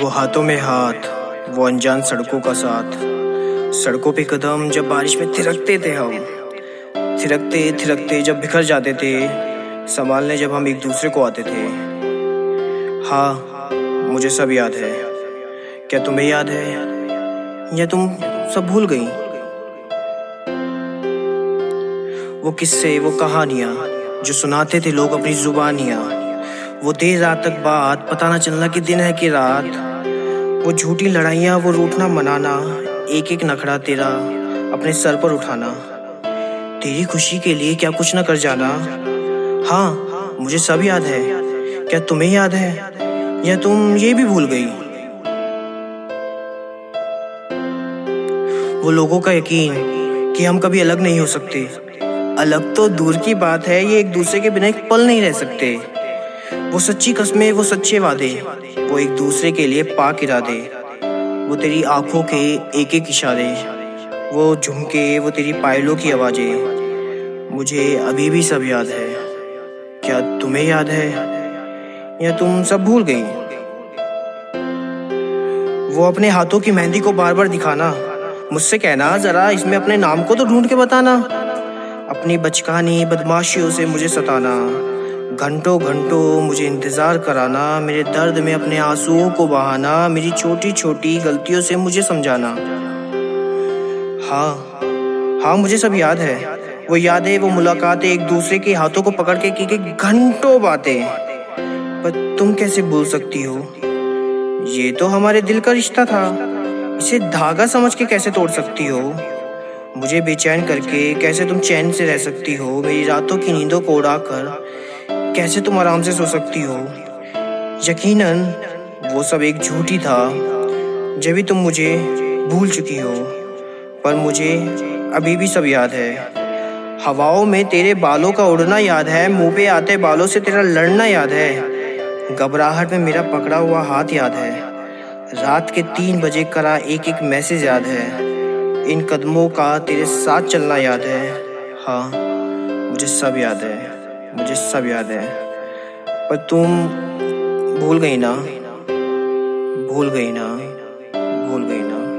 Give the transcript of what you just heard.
वो हाथों में हाथ, वो अनजान सड़कों का साथ। सड़कों पे कदम जब बारिश में थिरकते थे हम। थिरकते थिरकते जब बिखर जाते थे, संभालने जब हम एक दूसरे को आते थे। हाँ मुझे सब याद है। क्या तुम्हें याद है? या तुम सब भूल गई? वो किस्से, वो कहानियाँ जो सुनाते थे लोग अपनी जुबानियाँ, वो देर रात तक बात, पता ना चलना कि दिन है कि रात, वो झूठी लड़ाइयाँ, वो रूठना मनाना एक एक नखड़ा तेरा अपने सर पर उठाना, तेरी खुशी के लिए क्या कुछ न कर जाना। हाँ मुझे सब याद है। क्या तुम्हें याद है? या तुम ये भी भूल गई? वो लोगों का यकीन कि हम कभी अलग नहीं हो सकते। अलग तो दूर की बात है, ये एक दूसरे के बिना एक पल नहीं रह सकते। वो सच्ची कस्में, वो सच्चे वादे, वो एक दूसरे के लिए पाक इरादे। वो तेरी आँखों के एक एक इशारे, वो झुमके, वो तेरी पायलों की आवाज़ें। मुझे अभी भी सब याद है। क्या तुम्हें याद है? या तुम सब भूल गई वो अपने हाथों की मेहंदी को बार बार दिखाना, मुझसे कहना, जरा इसमें अपने नाम को तो ढूंढ के बताना। अपनी बचकानी, बदमाशियों से मुझे सताना घंटों घंटों मुझे इंतज़ार कराना, मेरे दर्द में अपने आंसुओं को बहाना, मेरी छोटी छोटी गलतियों से मुझे समझाना। हाँ हाँ मुझे सब याद है। वो यादें, वो मुलाकातें, एक दूसरे के हाथों को पकड़ के की घंटों बातें। पर तुम कैसे भूल सकती हो? ये तो हमारे दिल का रिश्ता था। इसे धागा समझ के कैसे तोड़ सकती हो? मुझे बेचैन करके कैसे तुम चैन से रह सकती हो? मेरी रातों की नींदों को उड़ाकर कैसे तुम आराम से सो सकती हो? यकीनन, वो सब एक झूठी था जब भी तुम मुझे भूल चुकी हो। पर मुझे अभी भी सब याद है। हवाओं में तेरे बालों का उड़ना याद है, मुँह पे आते बालों से तेरा लड़ना याद है। घबराहट में मेरा पकड़ा हुआ हाथ याद है। रात के तीन बजे करा एक एक मैसेज याद है। इन कदमों का तेरे साथ चलना याद है। हाँ मुझे सब याद है। मुझे सब याद है। पर तुम भूल गई ना। भूल गई ना। भूल गई ना।